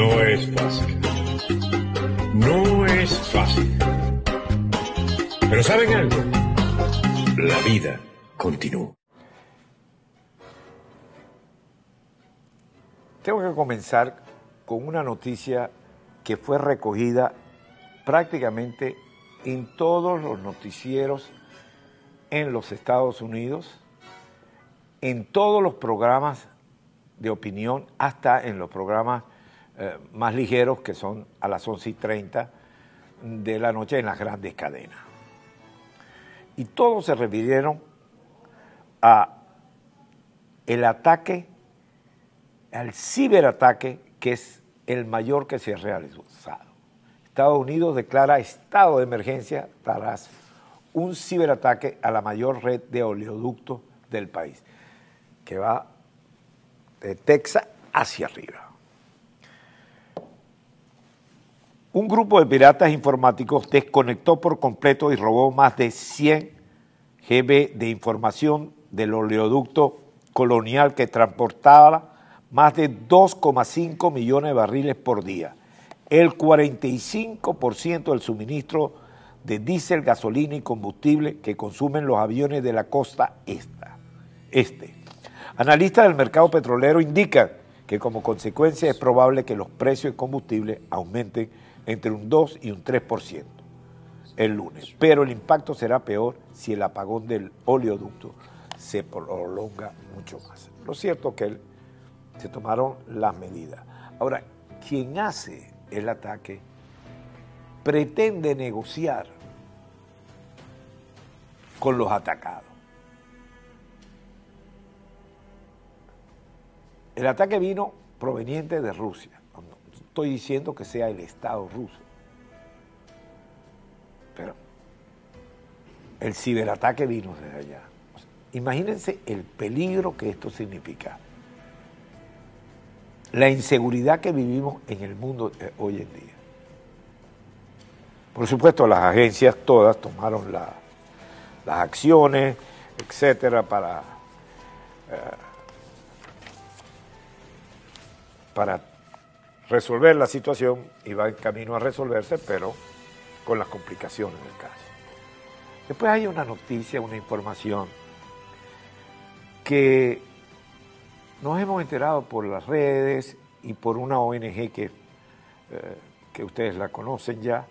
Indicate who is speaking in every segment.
Speaker 1: No es fácil. No es fácil. Pero ¿saben algo? La vida continúa.
Speaker 2: Tengo que comenzar con una noticia que fue recogida prácticamente en todos los noticieros en los Estados Unidos, en todos los programas de opinión, hasta en los programas eh, más ligeros que son a las 11 y 30 de la noche en las grandes cadenas. Y todos se refirieron a el ataque, al ciberataque que es el mayor que se ha realizado. Estados Unidos declara estado de emergencia tras un ciberataque a la mayor red de oleoductos del país, que va de Texas hacia arriba. Un grupo de piratas informáticos desconectó por completo y robó más de 100 GB de información del oleoducto colonial que transportaba más de 2,5 millones de barriles por día, el 45% del suministro de diésel, gasolina y combustible que consumen los aviones de la costa este. Analistas del mercado petrolero indican que como consecuencia es probable que los precios de combustible aumenten entre un 2 y un 3% el lunes, pero el impacto será peor si el apagón del oleoducto se prolonga mucho más. Lo cierto es que se tomaron las medidas. Ahora, quien hace el ataque pretende negociar con los atacados. El ataque vino proveniente de Rusia. Estoy diciendo que sea el Estado ruso. Pero el ciberataque vino desde allá. imagínense el peligro que esto significa. La inseguridad que vivimos en el mundo hoy en día. Por supuesto, las agencias todas tomaron las acciones, etcétera, para, eh, para resolver la situación y va en camino a resolverse, pero con las complicaciones del caso. Después hay una noticia, una información que nos hemos enterado por las redes y por una ONG que, eh, que ustedes la conocen ya,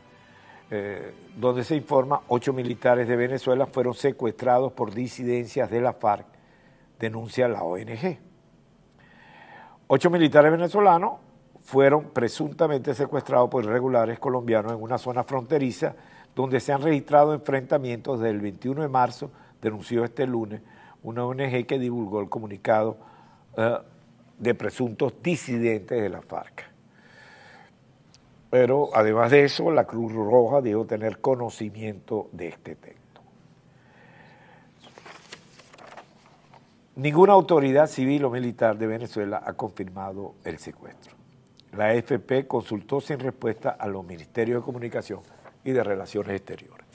Speaker 2: eh, donde se informa ocho militares de Venezuela fueron secuestrados por disidencias de la FARC, denuncia la ONG. Ocho militares venezolanos fueron presuntamente secuestrados por irregulares colombianos en una zona fronteriza donde se han registrado enfrentamientos desde el 21 de marzo, denunció este lunes una ONG que divulgó el comunicado eh, de presuntos disidentes de la FARC. Pero además de eso, la Cruz Roja dijo tener conocimiento de este texto. Ninguna autoridad civil o militar de Venezuela ha confirmado el secuestro. La AFP consultó sin respuesta a los ministerios de comunicación y de relaciones exteriores.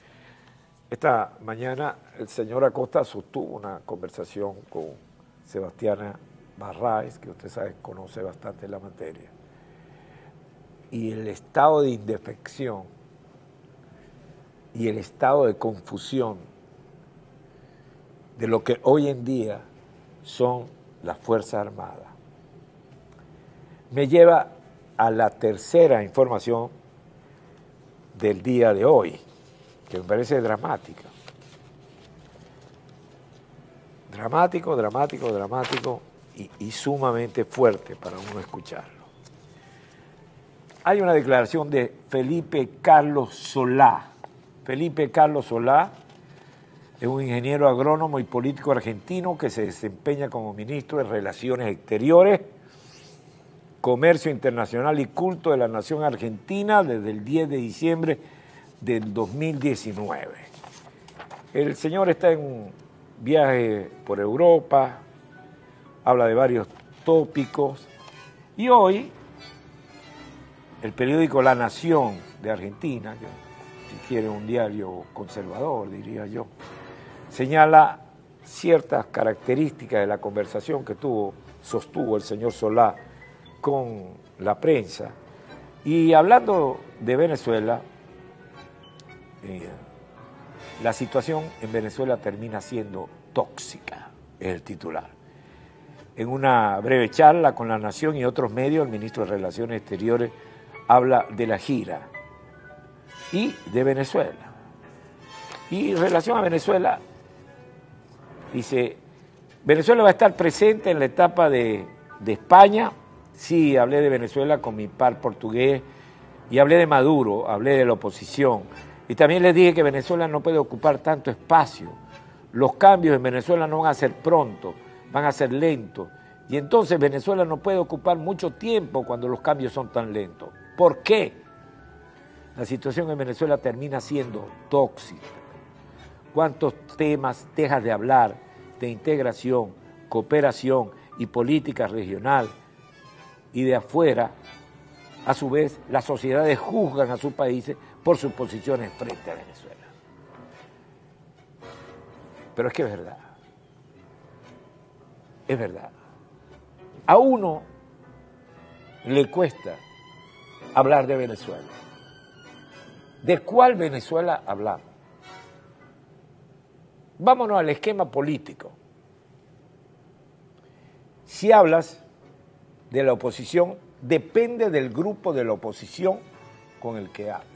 Speaker 2: Esta mañana el señor Acosta sostuvo una conversación con Sebastiana Barraes, que usted sabe conoce bastante la materia y el estado de indefección y el estado de confusión de lo que hoy en día son las Fuerzas Armadas. Me lleva a la tercera información del día de hoy, que me parece dramática. Dramático, dramático, dramático y, y sumamente fuerte para uno escuchar hay una declaración de Felipe Carlos Solá. Felipe Carlos Solá es un ingeniero agrónomo y político argentino que se desempeña como ministro de Relaciones Exteriores, Comercio Internacional y Culto de la Nación Argentina desde el 10 de diciembre del 2019. El señor está en un viaje por Europa, habla de varios tópicos y hoy el periódico La Nación de Argentina, que si quiere un diario conservador, diría yo, señala ciertas características de la conversación que tuvo, sostuvo el señor Solá con la prensa Y hablando de Venezuela, eh, la situación en Venezuela termina siendo tóxica, es el titular. En una breve charla con La Nación y otros medios, el ministro de Relaciones Exteriores habla de la gira y de Venezuela. Y en relación a Venezuela, dice, Venezuela va a estar presente en la etapa de, de España. Sí, hablé de Venezuela con mi par portugués y hablé de Maduro, hablé de la oposición. Y también les dije que Venezuela no puede ocupar tanto espacio. Los cambios en Venezuela no van a ser pronto, van a ser lentos. Y entonces Venezuela no puede ocupar mucho tiempo cuando los cambios son tan lentos. ¿Por qué? La situación en Venezuela termina siendo tóxica. ¿Cuántos temas dejas de hablar de integración, cooperación y política regional? Y de afuera, a su vez, las sociedades juzgan a sus países por sus posiciones frente a Venezuela. Pero es que es verdad. Es verdad. A uno le cuesta hablar de Venezuela. ¿De cuál Venezuela hablamos? Vámonos al esquema político. Si hablas de la oposición, depende del grupo de la oposición con el que hables.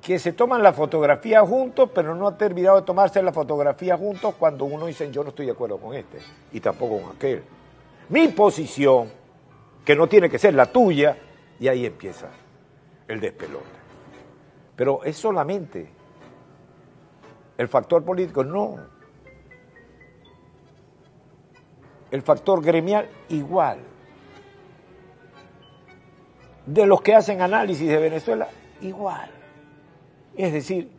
Speaker 2: Que se toman la fotografía juntos, pero no ha terminado de tomarse la fotografía juntos cuando uno dice yo no estoy de acuerdo con este y tampoco con aquel. Mi posición, que no tiene que ser la tuya, y ahí empieza el despelote. Pero es solamente el factor político, no. El factor gremial igual. De los que hacen análisis de Venezuela, igual. Es decir,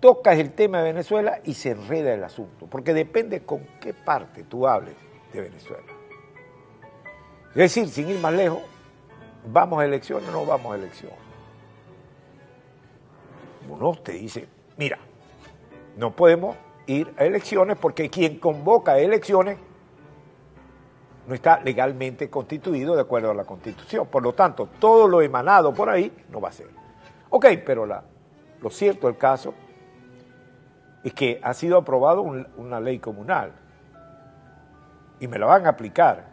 Speaker 2: tocas el tema de Venezuela y se enreda el asunto, porque depende con qué parte tú hables de Venezuela. Es decir, sin ir más lejos, ¿vamos a elecciones o no vamos a elecciones? Uno te dice, mira, no podemos ir a elecciones porque quien convoca elecciones no está legalmente constituido de acuerdo a la Constitución. Por lo tanto, todo lo emanado por ahí no va a ser. Ok, pero lo cierto del caso es que ha sido aprobado una ley comunal y me la van a aplicar.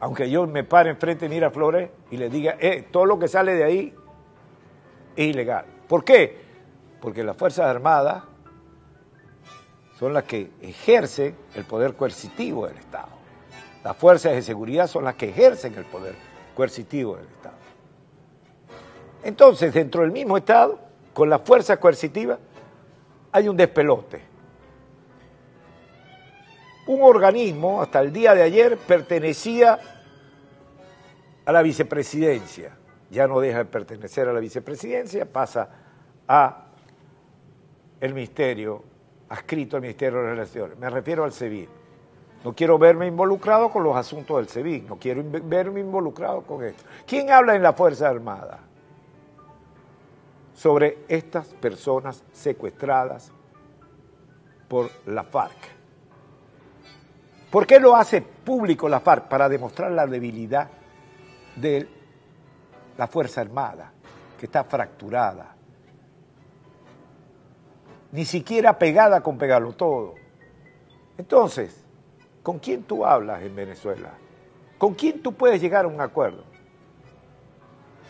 Speaker 2: Aunque yo me pare enfrente de Miraflores y le diga, eh, todo lo que sale de ahí es ilegal. ¿Por qué? Porque las Fuerzas Armadas son las que ejercen el poder coercitivo del Estado. Las fuerzas de seguridad son las que ejercen el poder coercitivo del Estado. Entonces, dentro del mismo Estado, con la fuerza coercitiva, hay un despelote. Un organismo, hasta el día de ayer, pertenecía a la vicepresidencia. Ya no deja de pertenecer a la vicepresidencia, pasa a el ministerio, adscrito al Ministerio de Relaciones. Me refiero al CEBIN. No quiero verme involucrado con los asuntos del CEBIN, no quiero verme involucrado con esto. ¿Quién habla en la Fuerza Armada? sobre estas personas secuestradas por la FARC. ¿Por qué lo hace público la FARC? Para demostrar la debilidad de la Fuerza Armada, que está fracturada, ni siquiera pegada con pegarlo todo. Entonces, ¿con quién tú hablas en Venezuela? ¿Con quién tú puedes llegar a un acuerdo?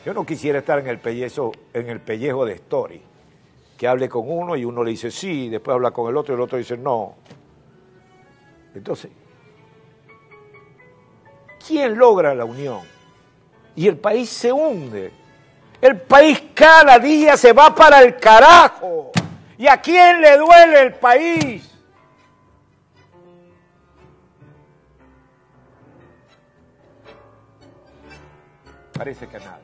Speaker 2: Yo no quisiera estar en el, pellejo, de Story, que hable con uno y uno le dice sí, después habla con el otro y el otro dice no. Entonces, ¿quién logra la unión? Y el país se hunde. El país cada día se va para el carajo. ¿Y a quién le duele el país? Parece que a.